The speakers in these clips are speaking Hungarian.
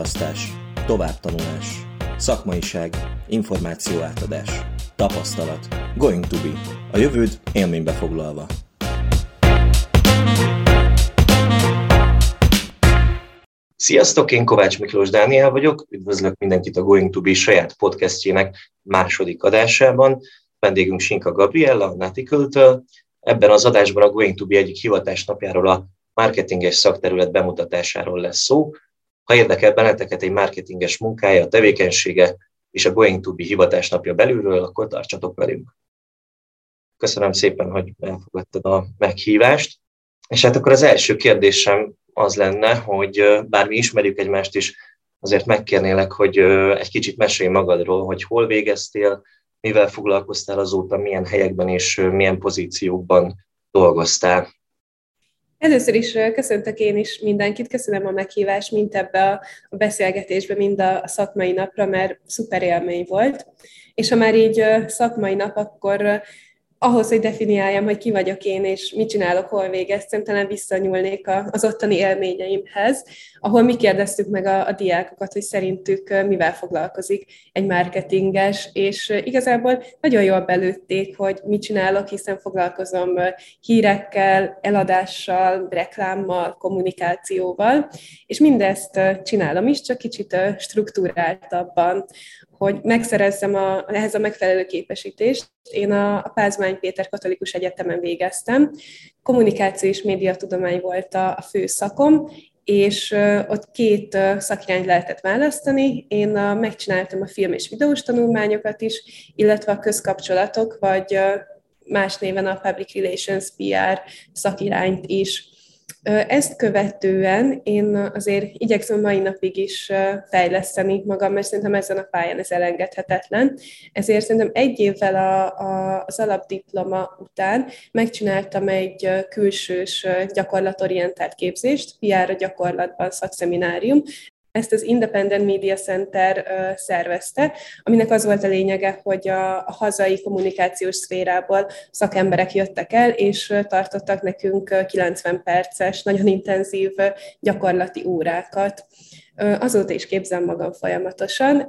választás, továbbtanulás, szakmaiság, információ átadás, tapasztalat, going to be, a jövőd élménybe foglalva. Sziasztok, én Kovács Miklós Dániel vagyok, üdvözlök mindenkit a Going to Be saját podcastjének második adásában. Vendégünk Sinka Gabriella, a Natical-től. Ebben az adásban a Going to Be egyik hivatásnapjáról, a marketinges szakterület bemutatásáról lesz szó. Ha érdekel benneteket egy marketinges munkája, tevékenysége és a Going to Be hivatásnapja belülről, akkor tartsatok velünk. Köszönöm szépen, hogy elfogadtad a meghívást. És hát akkor az első kérdésem az lenne, hogy bár mi ismerjük egymást is, azért megkérnélek, hogy egy kicsit mesélj magadról, hogy hol végeztél, mivel foglalkoztál azóta, milyen helyekben és milyen pozíciókban dolgoztál. Először is köszöntök én is mindenkit, köszönöm a meghívást, mint ebbe a beszélgetésbe, mind a szakmai napra, mert szuper élmény volt. És ha már így szakmai nap, akkor ahhoz, hogy definiáljam, hogy ki vagyok én, és mit csinálok, hol végeztem, talán visszanyúlnék az ottani élményeimhez, ahol mi kérdeztük meg a, a diákokat, hogy szerintük mivel foglalkozik egy marketinges, és igazából nagyon jól belőtték, hogy mit csinálok, hiszen foglalkozom hírekkel, eladással, reklámmal, kommunikációval, és mindezt csinálom is, csak kicsit struktúráltabban hogy megszerezzem a, ehhez a megfelelő képesítést. Én a, a Pázmány Péter Katolikus Egyetemen végeztem, kommunikáció és médiatudomány volt a, a fő szakom, és ott két szakirányt lehetett választani. Én megcsináltam a film és videós tanulmányokat is, illetve a közkapcsolatok, vagy más néven a Public Relations PR szakirányt is. Ezt követően én azért igyekszem mai napig is fejleszteni magam, mert szerintem ezen a pályán ez elengedhetetlen. Ezért szerintem egy évvel a, a, az alapdiploma után megcsináltam egy külsős gyakorlatorientált képzést, PR gyakorlatban szakszeminárium, ezt az Independent Media Center szervezte, aminek az volt a lényege, hogy a, hazai kommunikációs szférából szakemberek jöttek el, és tartottak nekünk 90 perces, nagyon intenzív gyakorlati órákat. Azóta is képzem magam folyamatosan.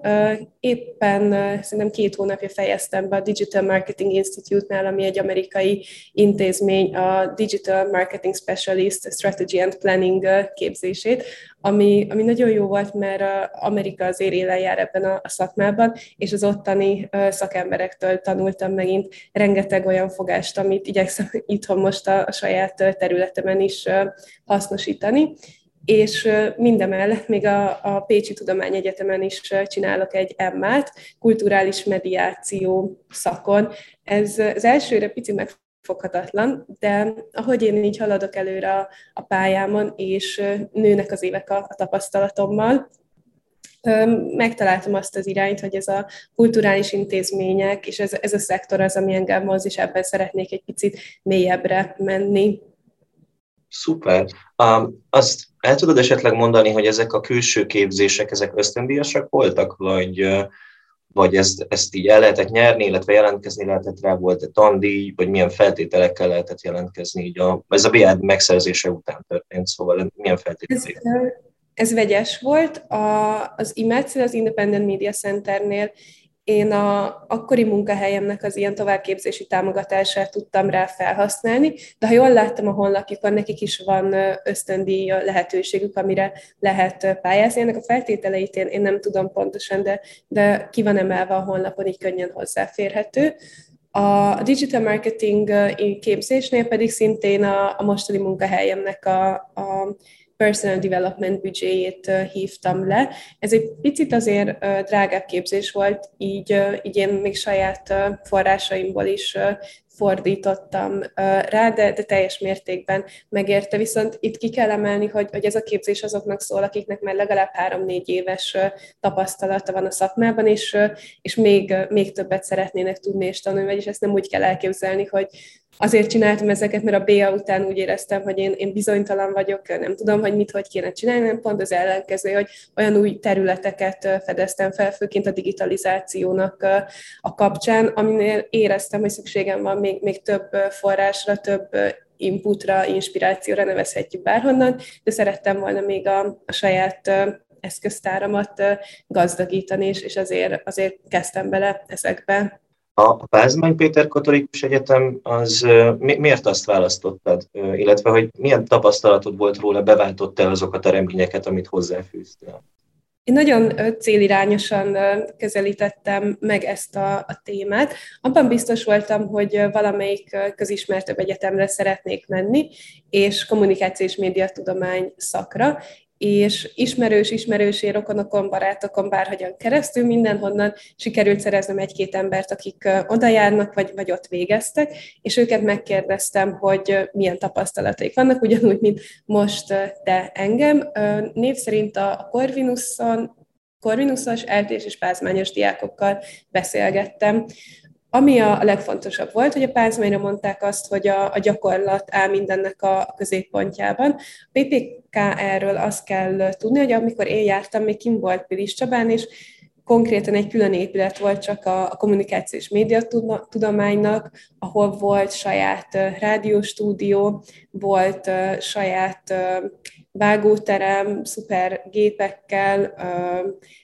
Éppen szerintem két hónapja fejeztem be a Digital Marketing Institute-nál, ami egy amerikai intézmény, a Digital Marketing Specialist Strategy and Planning képzését, ami, ami nagyon jó volt, mert Amerika azért élen jár ebben a, a szakmában, és az ottani szakemberektől tanultam megint rengeteg olyan fogást, amit igyekszem itthon most a, a saját területemen is hasznosítani és mindemellett még a, a Pécsi Tudományegyetemen is csinálok egy emmát, kulturális mediáció szakon. Ez az elsőre pici megfoghatatlan, de ahogy én így haladok előre a, a pályámon, és nőnek az évek a, a tapasztalatommal, megtaláltam azt az irányt, hogy ez a kulturális intézmények, és ez, ez a szektor az, ami engem moz, és ebben szeretnék egy picit mélyebbre menni. Szuper. Um, azt el tudod esetleg mondani, hogy ezek a külső képzések, ezek ösztöndíjasak voltak, vagy, vagy ezt, ezt így el lehetett nyerni, illetve jelentkezni lehetett rá, volt egy tandíj, vagy milyen feltételekkel lehetett jelentkezni, így a, ez a BAD megszerzése után történt, szóval milyen feltételek? Ez, ez vegyes volt. A, az IMEC, az Independent Media Centernél én a akkori munkahelyemnek az ilyen továbbképzési támogatását tudtam rá felhasználni, de ha jól láttam a honlapjukon, nekik is van ösztöndíj lehetőségük, amire lehet pályázni. Ennek a feltételeit én, én nem tudom pontosan, de, de ki van emelve a honlapon, így könnyen hozzáférhető. A digital marketing képzésnél pedig szintén a, a mostani munkahelyemnek a, a personal development büdzséjét hívtam le. Ez egy picit azért drágább képzés volt, így, így én még saját forrásaimból is fordítottam rá, de, de teljes mértékben megérte. Viszont itt ki kell emelni, hogy, hogy ez a képzés azoknak szól, akiknek már legalább három-négy éves tapasztalata van a szakmában, és, és még, még többet szeretnének tudni és tanulni, vagyis ezt nem úgy kell elképzelni, hogy azért csináltam ezeket, mert a BA után úgy éreztem, hogy én, én bizonytalan vagyok, nem tudom, hogy mit, hogy kéne csinálni, nem pont az ellenkező, hogy olyan új területeket fedeztem fel, főként a digitalizációnak a kapcsán, aminél éreztem, hogy szükségem van még, még több forrásra, több inputra, inspirációra, nevezhetjük bárhonnan, de szerettem volna még a, a saját eszköztáramat gazdagítani, és, és azért, azért kezdtem bele ezekbe. A Pázmány Péter Katolikus Egyetem, az mi, miért azt választottad? Illetve, hogy milyen tapasztalatod volt róla, beváltott el azokat a reményeket, amit hozzáfűztél? Én nagyon célirányosan közelítettem meg ezt a, a témát. Abban biztos voltam, hogy valamelyik közismertebb egyetemre szeretnék menni, és kommunikációs médiatudomány szakra, és ismerős, ismerősé, rokonokon, barátokon, bárhogyan keresztül mindenhonnan sikerült szereznem egy-két embert, akik oda járnak, vagy, vagy ott végeztek, és őket megkérdeztem, hogy milyen tapasztalataik vannak, ugyanúgy, mint most te engem. Név szerint a Corvinuson, Corvinusos, eltés és pázmányos diákokkal beszélgettem. Ami a legfontosabb volt, hogy a pázmányra mondták azt, hogy a, a gyakorlat áll mindennek a középpontjában. A PPK erről azt kell tudni, hogy amikor én jártam, még kim volt Pilis Csabán, és konkrétan egy külön épület volt csak a, a kommunikációs média tudománynak, ahol volt saját rádióstúdió, volt saját vágóterem, szuper gépekkel,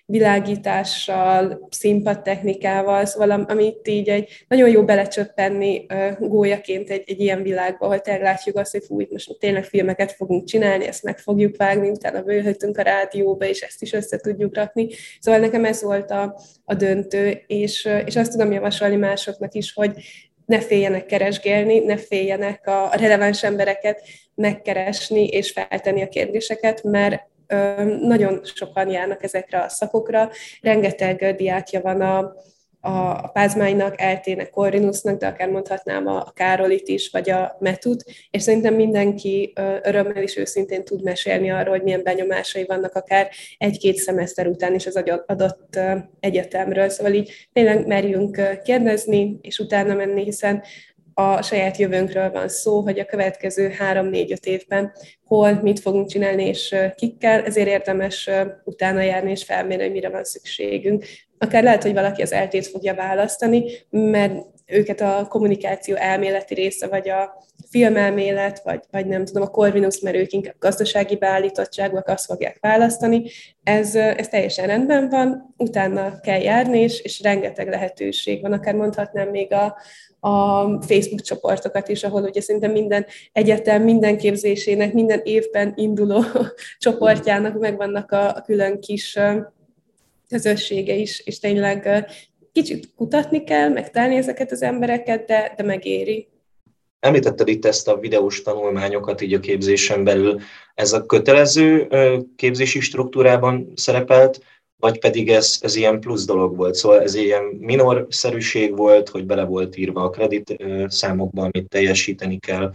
világítással, színpadtechnikával, szóval amit így egy nagyon jó belecsöppenni gólyaként egy, egy ilyen világba, ahol tényleg látjuk azt, hogy fú, most tényleg filmeket fogunk csinálni, ezt meg fogjuk vágni, utána bőhöttünk a rádióba, és ezt is össze tudjuk rakni. Szóval nekem ez volt a, a döntő, és, és azt tudom javasolni másoknak is, hogy ne féljenek keresgélni, ne féljenek a releváns embereket megkeresni és feltenni a kérdéseket, mert nagyon sokan járnak ezekre a szakokra, rengeteg diákja van a, a Pázmánynak, Eltének, Corvinusnak, de akár mondhatnám a Károlit is, vagy a Metut, és szerintem mindenki örömmel is őszintén tud mesélni arról, hogy milyen benyomásai vannak akár egy-két szemeszter után is az adott egyetemről. Szóval így tényleg merjünk kérdezni, és utána menni, hiszen a saját jövőnkről van szó, hogy a következő három-négy-öt évben hol, mit fogunk csinálni, és kikkel, ezért érdemes utána járni és felmérni, hogy mire van szükségünk. Akár lehet, hogy valaki az eltét fogja választani, mert őket a kommunikáció elméleti része, vagy a filmelmélet, vagy, vagy nem tudom, a Corvinus, mert ők inkább gazdasági beállítottságúak, azt fogják választani. Ez, ez teljesen rendben van, utána kell járni, és, és rengeteg lehetőség van, akár mondhatnám még a, a Facebook csoportokat is, ahol ugye szinte minden egyetem, minden képzésének, minden évben induló csoportjának megvannak a, a külön kis közössége is, és tényleg kicsit kutatni kell, megtalálni ezeket az embereket, de, de megéri. Említetted itt ezt a videós tanulmányokat így a képzésen belül. Ez a kötelező képzési struktúrában szerepelt, vagy pedig ez, ez ilyen plusz dolog volt. Szóval ez ilyen minorszerűség volt, hogy bele volt írva a kredit számokban, amit teljesíteni kell,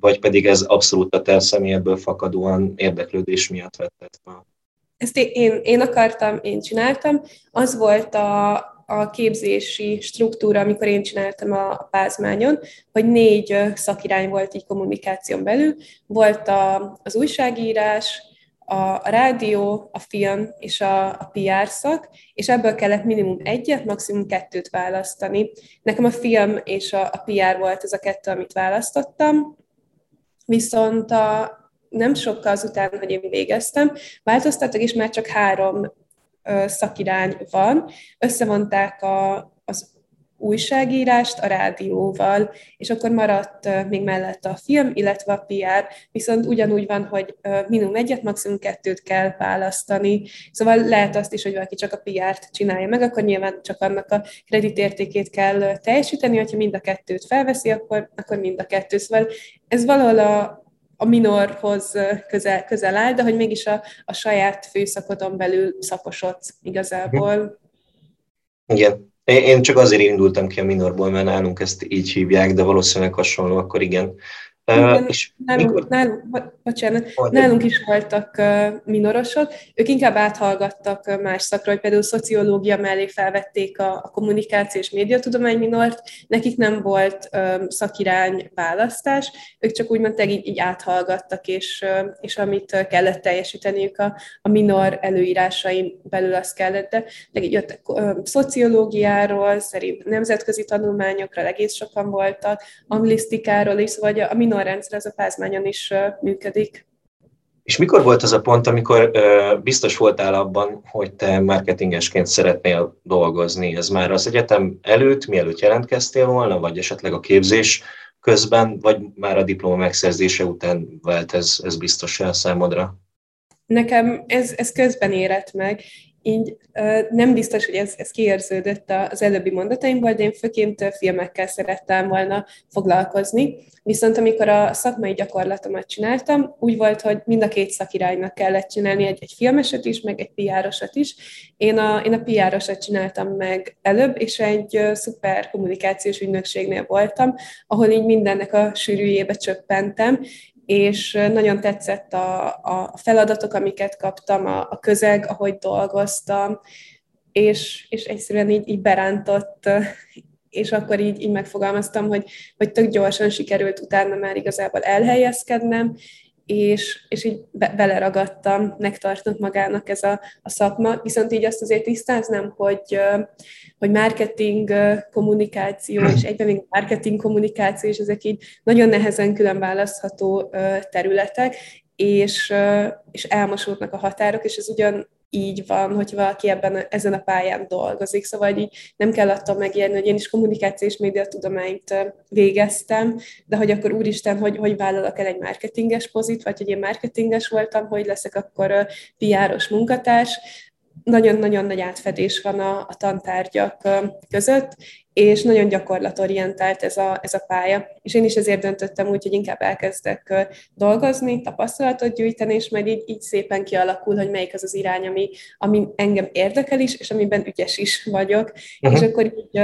vagy pedig ez abszolút a te személyedből fakadóan érdeklődés miatt vetted fel? Ezt én, én akartam, én csináltam. Az volt a, a képzési struktúra, amikor én csináltam a, a pázmányon, hogy négy szakirány volt így kommunikáción belül. Volt a, az újságírás, a rádió, a film és a, a PR szak, és ebből kellett minimum egyet, maximum kettőt választani. Nekem a film és a, a PR volt ez a kettő, amit választottam, viszont a, nem sokkal azután, hogy én végeztem, változtattak, és már csak három szakirány van. Összevonták a, az újságírást a rádióval, és akkor maradt még mellett a film, illetve a PR, viszont ugyanúgy van, hogy minimum egyet, maximum kettőt kell választani, szóval lehet azt is, hogy valaki csak a PR-t csinálja meg, akkor nyilván csak annak a kreditértékét kell teljesíteni, hogyha mind a kettőt felveszi, akkor, akkor mind a kettő. Szóval ez valahol a, a minorhoz közel, közel áll, de hogy mégis a, a saját főszakodon belül szakosodsz igazából. Igen, én csak azért indultam ki a minorból, mert nálunk ezt így hívják, de valószínűleg hasonló, akkor igen. Igen, uh, és nálunk, mikor... nálunk, bocsánat, nálunk is voltak uh, minorosok, ők inkább áthallgattak uh, más szakra, hogy például szociológia mellé felvették a, a kommunikáció és médiatudomány minort, nekik nem volt uh, szakirány választás, ők csak úgymond így, így áthallgattak, és, uh, és amit kellett teljesíteniük a, a minor előírásain belül azt kellett, de így jöttek uh, szociológiáról, szerint nemzetközi tanulmányokra egész sokan voltak, anglisztikáról is, vagy a minor rendszer az a pázmányon is működik. És mikor volt az a pont, amikor ö, biztos voltál abban, hogy te marketingesként szeretnél dolgozni? Ez már az egyetem előtt, mielőtt jelentkeztél volna, vagy esetleg a képzés közben, vagy már a diploma megszerzése után vált ez, ez biztos el számodra? Nekem ez, ez közben érett meg, így nem biztos, hogy ez, ez kiérződött az előbbi mondataimból, de én főként filmekkel szerettem volna foglalkozni. Viszont amikor a szakmai gyakorlatomat csináltam, úgy volt, hogy mind a két szakiránynak kellett csinálni, egy, egy filmeset is, meg egy PR-osat is. Én a, én a PR-osat csináltam meg előbb, és egy szuper kommunikációs ügynökségnél voltam, ahol így mindennek a sűrűjébe csöppentem, és nagyon tetszett a, a feladatok, amiket kaptam, a, a közeg, ahogy dolgoztam, és, és egyszerűen így, így berántott, és akkor így, így megfogalmaztam, hogy, hogy tök gyorsan sikerült utána már igazából elhelyezkednem, és, és így be, beleragadtam, megtartott magának ez a, a szakma, viszont így azt azért tisztáznám, hogy, hogy marketing kommunikáció, és egyben még marketing kommunikáció, és ezek így nagyon nehezen külön választható területek, és, és elmosódnak a határok, és ez ugyan így van, hogy valaki ebben ezen a pályán dolgozik. Szóval így nem kell attól megérni, hogy én is kommunikációs médiatudományt végeztem, de hogy akkor úristen, hogy, hogy vállalok el egy marketinges pozit, vagy hogy én marketinges voltam, hogy leszek akkor PR-os munkatárs, nagyon-nagyon nagy átfedés van a, a tantárgyak között, és nagyon gyakorlatorientált ez a, ez a pálya. És én is ezért döntöttem úgy, hogy inkább elkezdek dolgozni, tapasztalatot gyűjteni, és majd így, így szépen kialakul, hogy melyik az az irány, ami, ami engem érdekel is, és amiben ügyes is vagyok. Uh-huh. És akkor így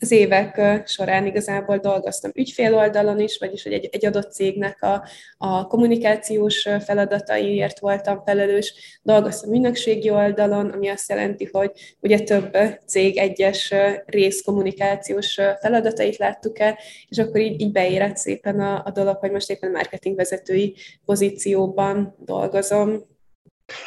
az évek során igazából dolgoztam ügyféloldalon is, vagyis hogy egy, egy adott cégnek a, a kommunikációs feladataiért voltam felelős, dolgoztam ügynökségi oldalon, ami azt jelenti, hogy ugye több cég egyes rész kommunikációs feladatait láttuk el, és akkor így, így beérett szépen a, a dolog, hogy most éppen marketingvezetői pozícióban dolgozom,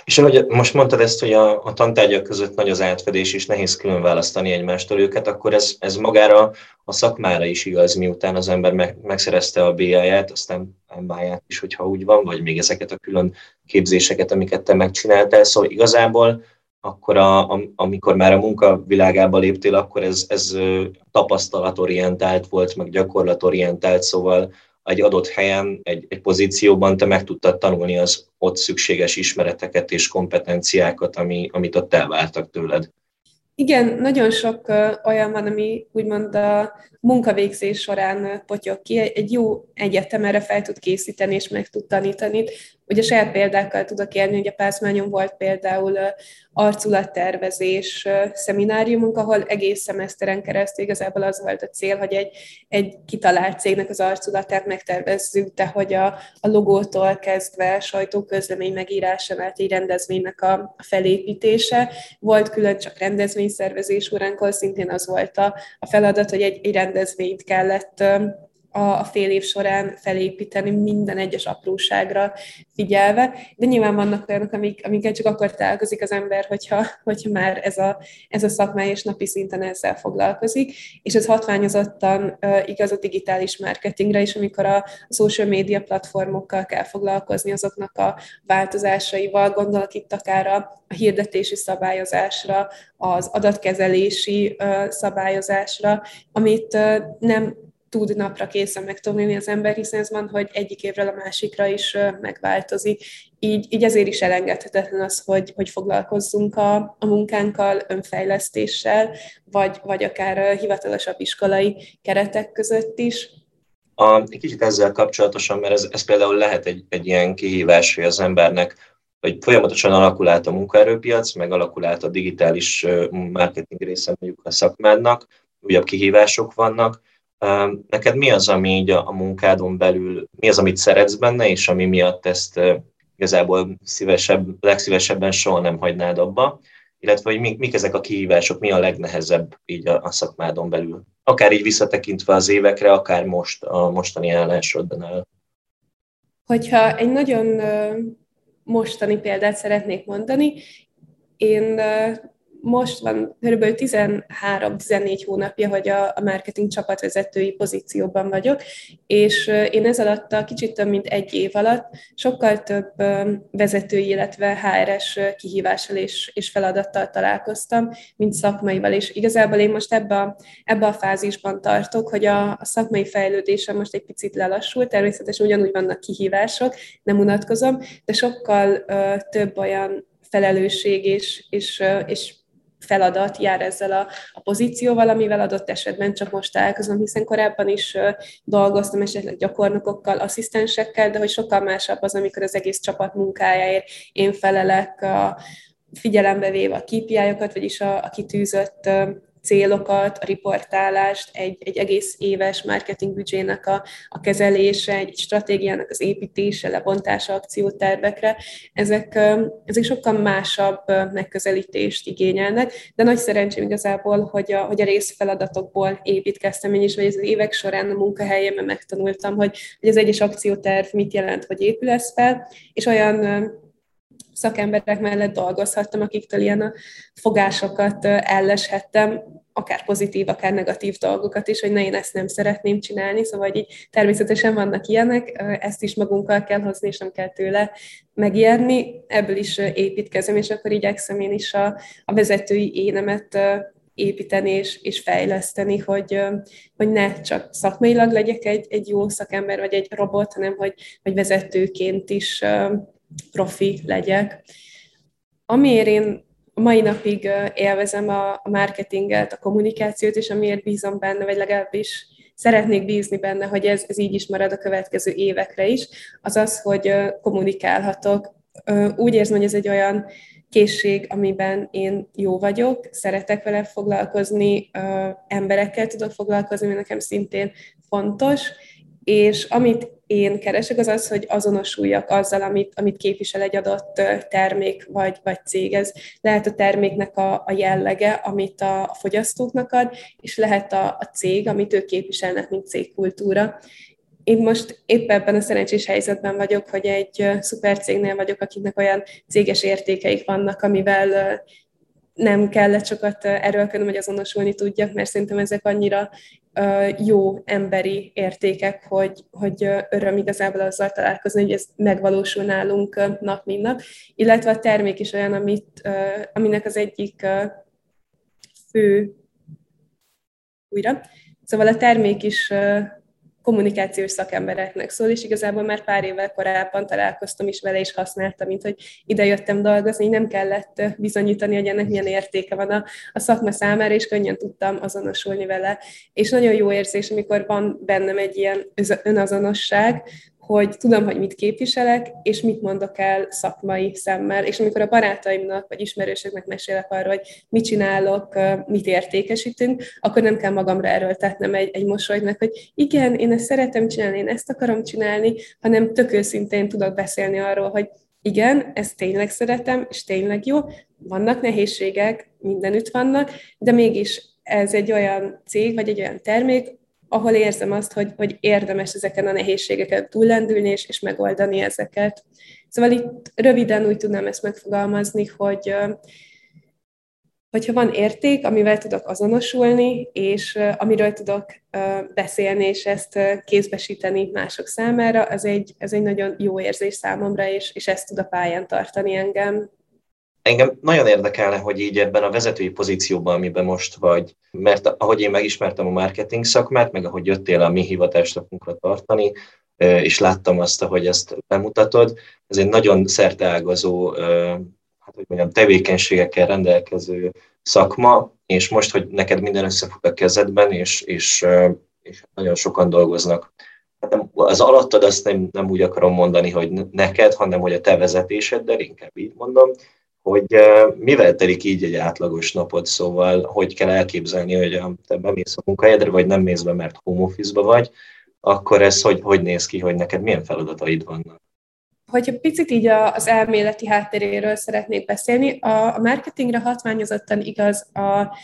és ahogy most mondtad ezt, hogy a, a tantárgyak között nagy az átfedés, és nehéz külön választani egymástól őket, akkor ez, ez magára a szakmára is igaz, miután az ember meg, megszerezte a BA-ját, aztán MBA-ját is, hogyha úgy van, vagy még ezeket a külön képzéseket, amiket te megcsináltál. Szóval igazából akkor a, a, amikor már a munka világába léptél, akkor ez, ez tapasztalatorientált volt, meg gyakorlatorientált, szóval egy adott helyen, egy, egy pozícióban te meg tudtad tanulni az ott szükséges ismereteket és kompetenciákat, ami, amit ott elváltak tőled. Igen, nagyon sok olyan van, ami úgymond a munkavégzés során potyog ki. Egy jó egyetem erre fel tud készíteni és meg tud tanítani. Ugye saját példákkal tudok élni, hogy a Pászmányon volt például arculattervezés szemináriumunk, ahol egész szemeszteren keresztül igazából az volt a cél, hogy egy, egy kitalált cégnek az arculatát megtervezzük, de hogy a, a logótól kezdve sajtóközlemény megírásán át egy rendezvénynek a, a felépítése. Volt külön csak rendezvényszervezés óránkon, szintén az volt a, a feladat, hogy egy, egy rendezvényt kellett a, fél év során felépíteni minden egyes apróságra figyelve, de nyilván vannak olyanok, amik, amiket csak akkor találkozik az ember, hogyha, hogyha már ez a, ez a szakmai és napi szinten ezzel foglalkozik, és ez hatványozottan uh, igaz a digitális marketingre is, amikor a, social media platformokkal kell foglalkozni, azoknak a változásaival, gondolok itt akár a hirdetési szabályozásra, az adatkezelési uh, szabályozásra, amit uh, nem tud napra készen megtanulni az ember, hiszen ez van, hogy egyik évről a másikra is megváltozik. Így, így ezért is elengedhetetlen az, hogy, hogy foglalkozzunk a, a munkánkkal, önfejlesztéssel, vagy, vagy akár hivatalosabb iskolai keretek között is. A, egy kicsit ezzel kapcsolatosan, mert ez, ez például lehet egy, egy ilyen kihívás, hogy az embernek hogy folyamatosan alakul át a munkaerőpiac, meg alakul át a digitális marketing része mondjuk a szakmádnak, újabb kihívások vannak, Neked mi az, ami így a munkádon belül, mi az, amit szeretsz benne, és ami miatt ezt igazából szívesebb, legszívesebben soha nem hagynád abba, illetve hogy mik, mik ezek a kihívások, mi a legnehezebb így a, a szakmádon belül. Akár így visszatekintve az évekre, akár most a mostani állásodnál. Hogyha egy nagyon mostani példát szeretnék mondani, én most van kb. 13-14 hónapja, hogy a, a marketing csapatvezetői pozícióban vagyok, és én ez alatt a kicsit több mint egy év alatt sokkal több vezetői, illetve HRS kihívással és, és feladattal találkoztam, mint szakmaival, és igazából én most ebbe a, ebbe a fázisban tartok, hogy a, a szakmai fejlődésem most egy picit lelassult, természetesen ugyanúgy vannak kihívások, nem unatkozom, de sokkal uh, több olyan felelősség és, és, és feladat jár ezzel a, a pozícióval, amivel adott esetben csak most találkozom, hiszen korábban is dolgoztam esetleg gyakornokokkal, asszisztensekkel, de hogy sokkal másabb az, amikor az egész csapat munkájáért én felelek, a, figyelembe véve a KPI-okat, vagyis a, a kitűzött célokat, a riportálást, egy, egy egész éves marketing büdzsének a, a kezelése, egy stratégiának az építése, lebontása akciótervekre, ezek, ezek sokkal másabb megközelítést igényelnek, de nagy szerencsém igazából, hogy a, hogy a részfeladatokból építkeztem én is, vagy az évek során a munkahelyemen megtanultam, hogy, hogy az egyes akcióterv mit jelent, hogy épül ez fel, és olyan szakemberek mellett dolgozhattam, akiktől ilyen a fogásokat elleshettem, akár pozitív, akár negatív dolgokat is, hogy ne én ezt nem szeretném csinálni, szóval így természetesen vannak ilyenek, ezt is magunkkal kell hozni, és nem kell tőle megijedni, ebből is építkezem, és akkor igyekszem én is a, a vezetői énemet építeni és, és fejleszteni, hogy, hogy ne csak szakmailag legyek egy, egy jó szakember, vagy egy robot, hanem hogy, hogy vezetőként is profi legyek. Amiért én mai napig élvezem a, marketinget, a kommunikációt, és amiért bízom benne, vagy legalábbis szeretnék bízni benne, hogy ez, ez így is marad a következő évekre is, az az, hogy kommunikálhatok. Úgy érzem, hogy ez egy olyan készség, amiben én jó vagyok, szeretek vele foglalkozni, emberekkel tudok foglalkozni, ami nekem szintén fontos, és amit én keresek, az az, hogy azonosuljak azzal, amit, amit képvisel egy adott termék vagy, vagy cég. Ez lehet a terméknek a, a jellege, amit a, a fogyasztóknak ad, és lehet a, a cég, amit ők képviselnek, mint cégkultúra. Én most épp ebben a szerencsés helyzetben vagyok, hogy egy szuper cégnél vagyok, akiknek olyan céges értékeik vannak, amivel nem kellett sokat erőlködnöm, hogy azonosulni tudjak, mert szerintem ezek annyira jó emberi értékek, hogy, hogy öröm igazából azzal találkozni, hogy ez megvalósul nálunk nap, mint nap. Illetve a termék is olyan, amit, aminek az egyik fő újra. Szóval a termék is kommunikációs szakembereknek szól, és igazából már pár évvel korábban találkoztam is vele, és használtam, mint hogy ide jöttem dolgozni, nem kellett bizonyítani, hogy ennek milyen értéke van a, a szakma számára, és könnyen tudtam azonosulni vele. És nagyon jó érzés, amikor van bennem egy ilyen önazonosság, hogy tudom, hogy mit képviselek, és mit mondok el szakmai szemmel. És amikor a barátaimnak vagy ismerősöknek mesélek arról, hogy mit csinálok, mit értékesítünk, akkor nem kell magamra erőltetnem egy, egy mosolyt, hogy igen, én ezt szeretem csinálni, én ezt akarom csinálni, hanem tök őszintén tudok beszélni arról, hogy igen, ezt tényleg szeretem, és tényleg jó, vannak nehézségek, mindenütt vannak, de mégis ez egy olyan cég, vagy egy olyan termék, ahol érzem azt, hogy, hogy érdemes ezeken a nehézségeken túllendülni és, és megoldani ezeket. Szóval itt röviden úgy tudnám ezt megfogalmazni, hogy hogyha van érték, amivel tudok azonosulni, és amiről tudok beszélni, és ezt kézbesíteni mások számára, az egy, ez egy nagyon jó érzés számomra, és, és ezt tud a pályán tartani engem. Engem nagyon érdekelne, hogy így ebben a vezetői pozícióban, amiben most vagy, mert ahogy én megismertem a marketing szakmát, meg ahogy jöttél a mi hivatáslapunkra tartani, és láttam azt, hogy ezt bemutatod, ez egy nagyon szerteágazó, hát hogy mondjam, tevékenységekkel rendelkező szakma, és most, hogy neked minden összefut a kezedben, és, és, és nagyon sokan dolgoznak. Hát az alattad azt nem, nem úgy akarom mondani, hogy neked, hanem hogy a te vezetéseddel, inkább így mondom, hogy mivel telik így egy átlagos napod, szóval hogy kell elképzelni, hogy te bemész a munkahelyedre, vagy nem mész be, mert home office-ba vagy, akkor ez hogy, hogy néz ki, hogy neked milyen feladataid vannak? Hogyha picit így az elméleti hátteréről szeretnék beszélni, a marketingre hatványozottan igaz a,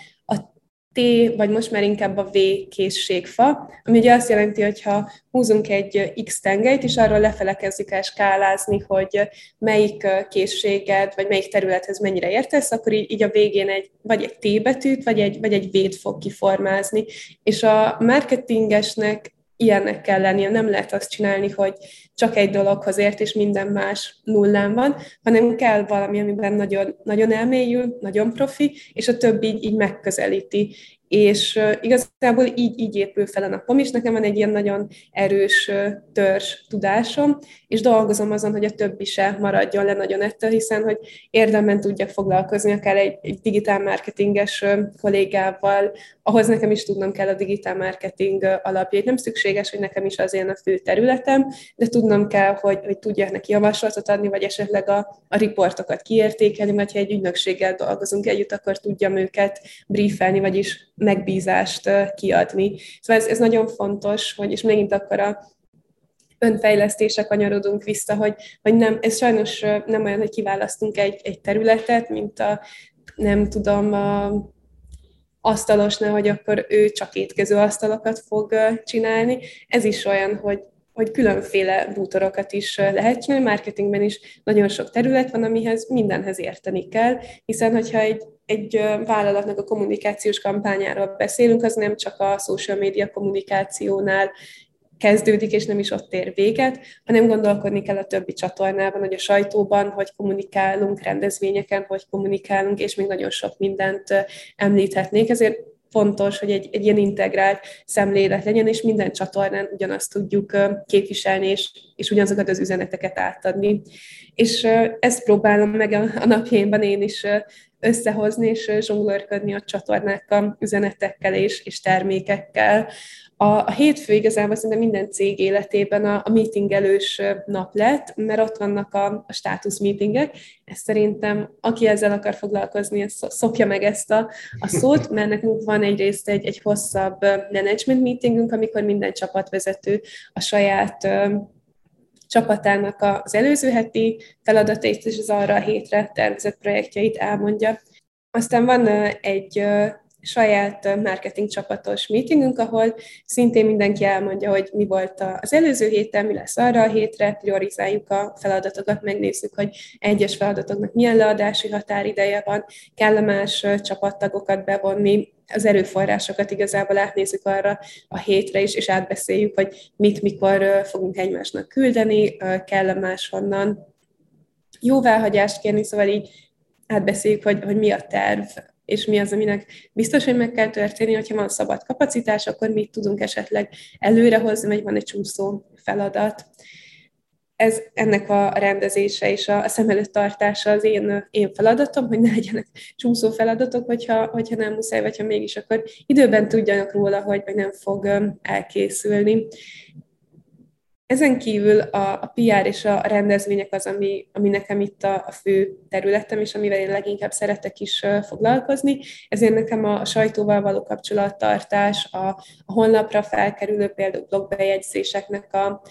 a vagy most már inkább a V készségfa, ami ugye azt jelenti, hogy ha húzunk egy X tengelyt, és arról lefele kezdjük el skálázni, hogy melyik készséged, vagy melyik területhez mennyire értesz, akkor így, így a végén egy, vagy egy T betűt, vagy egy, vagy egy V-t fog kiformázni. És a marketingesnek ilyennek kell lennie, nem lehet azt csinálni, hogy csak egy dologhoz ért, és minden más nullán van, hanem kell valami, amiben nagyon, nagyon elmélyül, nagyon profi, és a többi így, így megközelíti és igazából így, így épül fel a napom, és nekem van egy ilyen nagyon erős törzs tudásom, és dolgozom azon, hogy a többi se maradjon le nagyon ettől, hiszen hogy érdemben tudjak foglalkozni akár egy, egy digitál marketinges kollégával, ahhoz nekem is tudnom kell a digitál marketing alapjait. Nem szükséges, hogy nekem is az ilyen a fő területem, de tudnom kell, hogy, hogy tudjak neki javaslatot adni, vagy esetleg a, a riportokat kiértékelni, vagy ha egy ügynökséggel dolgozunk együtt, akkor tudjam őket briefelni, vagyis megbízást kiadni. Szóval ez, ez nagyon fontos, hogy, és megint akkor a önfejlesztések kanyarodunk vissza, hogy, hogy nem, ez sajnos nem olyan, hogy kiválasztunk egy, egy területet, mint a, nem tudom, a, asztalosnál, hogy akkor ő csak étkező asztalokat fog csinálni. Ez is olyan, hogy hogy különféle bútorokat is lehet csinálni, marketingben is nagyon sok terület van, amihez mindenhez érteni kell, hiszen hogyha egy, egy vállalatnak a kommunikációs kampányáról beszélünk, az nem csak a social media kommunikációnál kezdődik, és nem is ott ér véget, hanem gondolkodni kell a többi csatornában, hogy a sajtóban, hogy kommunikálunk, rendezvényeken, hogy kommunikálunk, és még nagyon sok mindent említhetnék. Ezért fontos, hogy egy, egy ilyen integrált szemlélet legyen, és minden csatornán ugyanazt tudjuk képviselni, és, és ugyanazokat az üzeneteket átadni. És ezt próbálom meg a, a napjaimban én is összehozni, és zsonglőrködni a csatornákkal, üzenetekkel és, és termékekkel. A, a hétfő igazából szerintem minden cég életében a, a meetingelős nap lett, mert ott vannak a, a státusz meetingek. Ez szerintem, aki ezzel akar foglalkozni, ez szokja meg ezt a, a szót, mert nekünk van egyrészt egy, egy hosszabb management meetingünk, amikor minden csapatvezető a saját csapatának az előző heti feladatait és az arra a hétre tervezett projektjeit elmondja. Aztán van egy saját marketing csapatos meetingünk, ahol szintén mindenki elmondja, hogy mi volt az előző héten, mi lesz arra a hétre, priorizáljuk a feladatokat, megnézzük, hogy egyes feladatoknak milyen leadási határideje van, kell a más csapattagokat bevonni, az erőforrásokat igazából átnézzük arra a hétre is, és átbeszéljük, hogy mit, mikor fogunk egymásnak küldeni, kell a máshonnan jóváhagyást kérni, szóval így átbeszéljük, hogy, hogy mi a terv és mi az, aminek biztos, hogy meg kell történni, hogyha van szabad kapacitás, akkor mit tudunk esetleg előrehozni, vagy van egy csúszó feladat. Ez ennek a rendezése és a szem előtt tartása az én, én feladatom, hogy ne legyenek csúszó feladatok, hogyha, hogyha nem muszáj, vagy ha mégis, akkor időben tudjanak róla, hogy, hogy nem fog elkészülni. Ezen kívül a, a PR és a rendezvények az, ami, ami nekem itt a, a fő területem, és amivel én leginkább szeretek is foglalkozni. Ezért nekem a, a sajtóval való kapcsolattartás, a, a honlapra felkerülő például blogbejegyzéseknek a,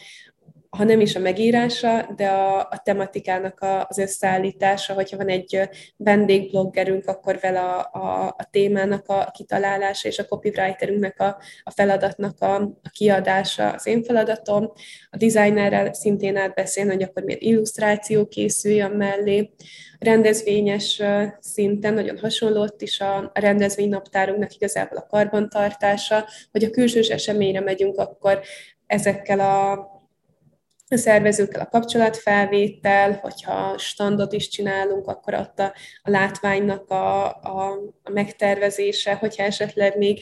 ha nem is a megírása, de a, a tematikának a, az összeállítása, hogyha van egy vendégbloggerünk, akkor vele a, a, a témának a kitalálása és a copywriterünknek a, a feladatnak a, a kiadása az én feladatom. A designerrel szintén átbeszélni, hogy akkor milyen illusztráció készüljön mellé. A rendezvényes szinten nagyon hasonló ott is a rendezvénynaptárunknak igazából a karbantartása, hogy a külsős eseményre megyünk, akkor ezekkel a a szervezőkkel a kapcsolatfelvétel, hogyha standot is csinálunk, akkor ott a, a látványnak a, a, a megtervezése, hogyha esetleg még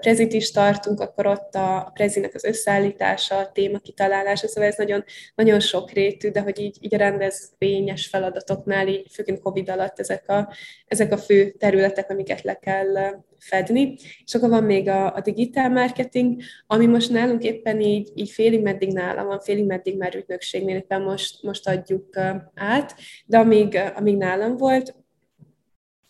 prezit is tartunk, akkor ott a, a prezinek az összeállítása, a téma kitalálása, szóval ez nagyon, nagyon sok rétű, de hogy így, így a rendezvényes feladatoknál, így főként Covid alatt ezek a, ezek a fő területek, amiket le kell fedni. És akkor van még a, a digitál marketing, ami most nálunk éppen így, így félig meddig nálam van, félig meddig már ügynökségnél éppen most, most adjuk át, de amíg, amíg nálam volt,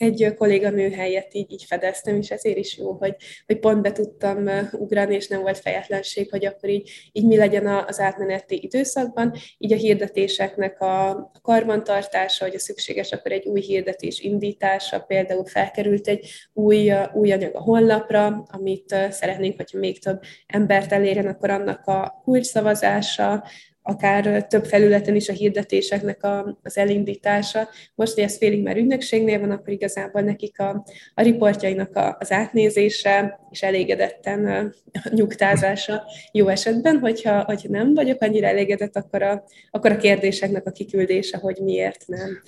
egy kolléganő helyett így, így fedeztem, és ezért is jó, hogy, hogy pont be tudtam ugrani, és nem volt fejetlenség, hogy akkor így, így mi legyen az átmeneti időszakban. Így a hirdetéseknek a karbantartása, hogy a szükséges, akkor egy új hirdetés indítása, például felkerült egy új, új anyag a honlapra, amit szeretnénk, hogyha még több embert elérjen, akkor annak a kulcsszavazása, akár több felületen is a hirdetéseknek a, az elindítása. Most, hogy ez félig már ügynökségnél van, akkor igazából nekik a, a riportjainak a, az átnézése és elégedetten a nyugtázása jó esetben, hogyha, hogyha nem vagyok annyira elégedett, akkor a, akkor a kérdéseknek a kiküldése, hogy miért nem.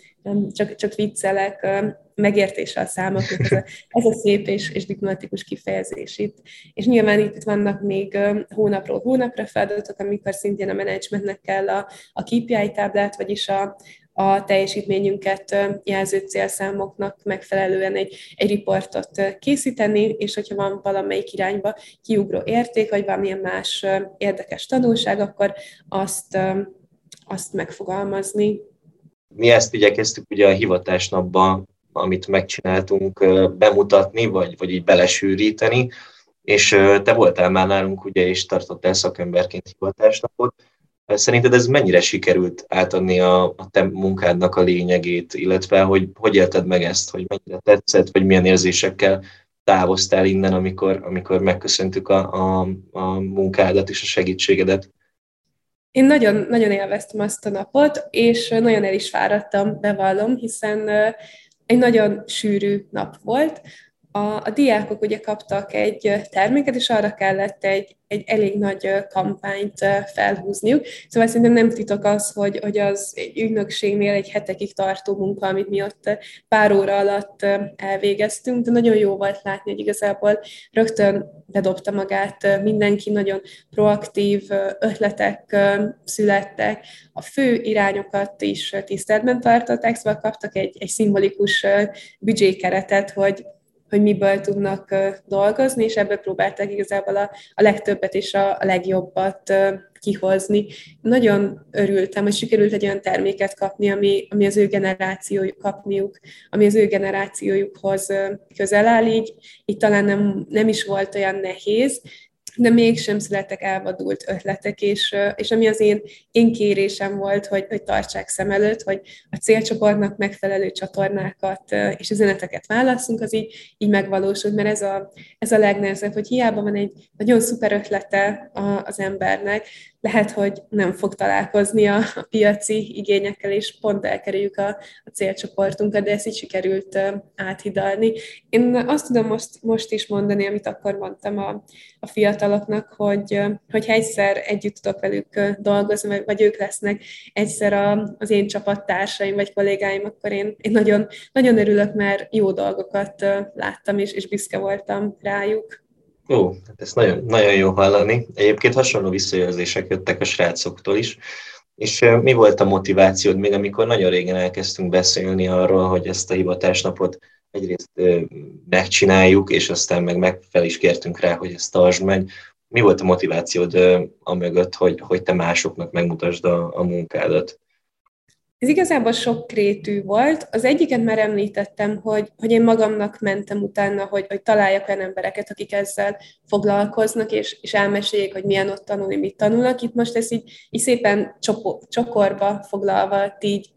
Csak, csak viccelek, megértése a számoknak, ez a, ez a szép és, és diplomatikus kifejezés itt. És nyilván itt vannak még hónapról hónapra feladatok, amikor szintén a menedzsmentnek kell a, a KPI táblát, vagyis a, a teljesítményünket jelző célszámoknak megfelelően egy, egy riportot készíteni, és hogyha van valamelyik irányba kiugró érték, vagy valamilyen más érdekes tanulság, akkor azt, azt megfogalmazni. Mi ezt igyekeztük ugye a hivatásnapban amit megcsináltunk, bemutatni, vagy, vagy így belesűríteni, és te voltál már nálunk, ugye, és tartottál szakemberként hivatásnapot. Szerinted ez mennyire sikerült átadni a, a te munkádnak a lényegét, illetve hogy hogy élted meg ezt, hogy mennyire tetszett, vagy milyen érzésekkel távoztál innen, amikor, amikor megköszöntük a, a, a munkádat és a segítségedet? Én nagyon, nagyon élveztem azt a napot, és nagyon el is fáradtam, bevallom, hiszen egy nagyon sűrű nap volt. A, a diákok ugye kaptak egy terméket, és arra kellett egy, egy elég nagy kampányt felhúzniuk. Szóval szerintem nem titok az, hogy, hogy az egy ügynökségnél egy hetekig tartó munka, amit mi ott pár óra alatt elvégeztünk, de nagyon jó volt látni, hogy igazából rögtön bedobta magát mindenki, nagyon proaktív ötletek születtek, a fő irányokat is tiszteletben tartották, szóval kaptak egy, egy szimbolikus büdzsékeretet, hogy hogy miből tudnak dolgozni, és ebből próbálták igazából a, a legtöbbet és a, a legjobbat kihozni. Nagyon örültem, hogy sikerült egy olyan terméket kapni, ami, ami az ő generációjuk kapniuk, ami az ő generációjukhoz közel áll, így, így talán nem, nem is volt olyan nehéz, de mégsem születtek elvadult ötletek, és, és ami az én, én kérésem volt, hogy, hogy tartsák szem előtt, hogy a célcsoportnak megfelelő csatornákat és üzeneteket válaszunk, az így, így megvalósult, mert ez a, ez a legnehezebb, hogy hiába van egy nagyon szuper ötlete az embernek, lehet, hogy nem fog találkozni a, piaci igényekkel, és pont elkerüljük a, a célcsoportunkat, de ezt így sikerült áthidalni. Én azt tudom most, most is mondani, amit akkor mondtam a, a fiataloknak, hogy, hogy egyszer együtt tudok velük dolgozni, vagy, vagy ők lesznek egyszer a, az én csapattársaim, vagy kollégáim, akkor én, én nagyon, nagyon örülök, mert jó dolgokat láttam, és, és büszke voltam rájuk. Ó, hát ezt nagyon, nagyon jó hallani. Egyébként hasonló visszajelzések jöttek a srácoktól is. És mi volt a motivációd, még amikor nagyon régen elkezdtünk beszélni arról, hogy ezt a hivatásnapot egyrészt megcsináljuk, és aztán meg, meg fel is kértünk rá, hogy ezt tartsd meg. Mi volt a motivációd amögött, hogy, hogy te másoknak megmutasd a, a munkádat? Ez igazából sokrétű volt. Az egyiket már említettem, hogy, hogy én magamnak mentem utána, hogy, hogy találjak olyan embereket, akik ezzel foglalkoznak, és, és elmeséljék, hogy milyen ott tanulni, mit tanulnak. Itt most ez így, így szépen csopo, csokorba foglalva, így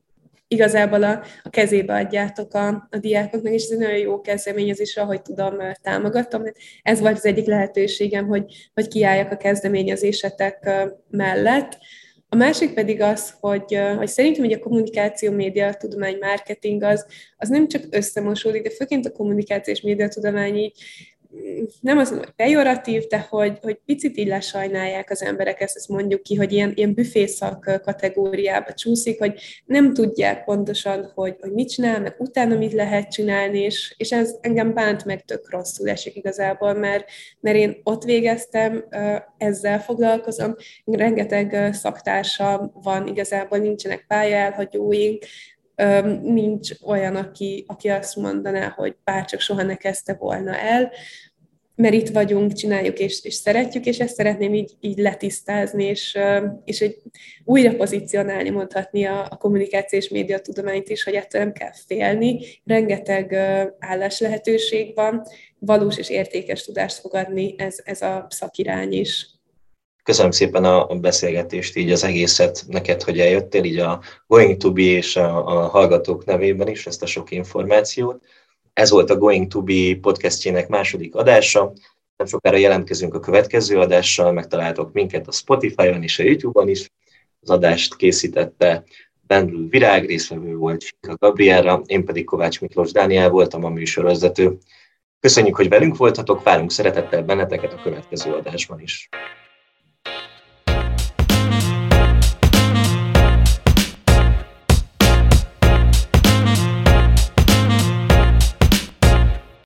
igazából a, a kezébe adjátok a, a diákoknak, és ez egy nagyon jó kezdeményezés, ahogy tudom, támogatom. Ez volt az egyik lehetőségem, hogy, hogy kiálljak a kezdeményezésetek mellett. A másik pedig az, hogy, hogy szerintem hogy a kommunikáció, média, tudomány, marketing az, az nem csak összemosódik, de főként a kommunikációs média tudomány így nem az, hogy pejoratív, de hogy, hogy picit így lesajnálják az emberek ezt, ezt mondjuk ki, hogy ilyen, ilyen büfészak kategóriába csúszik, hogy nem tudják pontosan, hogy, hogy mit csinálnak, utána mit lehet csinálni, és, és ez engem bánt meg tök rosszul esik igazából, mert, mert én ott végeztem, ezzel foglalkozom, rengeteg szaktársa van, igazából nincsenek pályaelhagyóink, nincs olyan, aki, aki azt mondaná, hogy bárcsak soha ne kezdte volna el, mert itt vagyunk, csináljuk és, és szeretjük, és ezt szeretném így, így letisztázni, és, és egy újra pozícionálni, mondhatni a, a kommunikációs média tudományt is, hogy ettől nem kell félni, rengeteg állás lehetőség van, valós és értékes tudást fogadni, ez, ez a szakirány is. Köszönöm szépen a beszélgetést, így az egészet neked, hogy eljöttél, így a Going to Be és a, a hallgatók nevében is, ezt a sok információt. Ez volt a Going to Be podcastjének második adása. Nem sokára jelentkezünk a következő adással, megtaláltok minket a Spotify-on és a YouTube-on is. Az adást készítette Bendül Virág, részvevő volt Sika Gabriela, én pedig Kovács Miklós Dániel voltam a műsorvezető. Köszönjük, hogy velünk voltatok, várunk szeretettel benneteket a következő adásban is.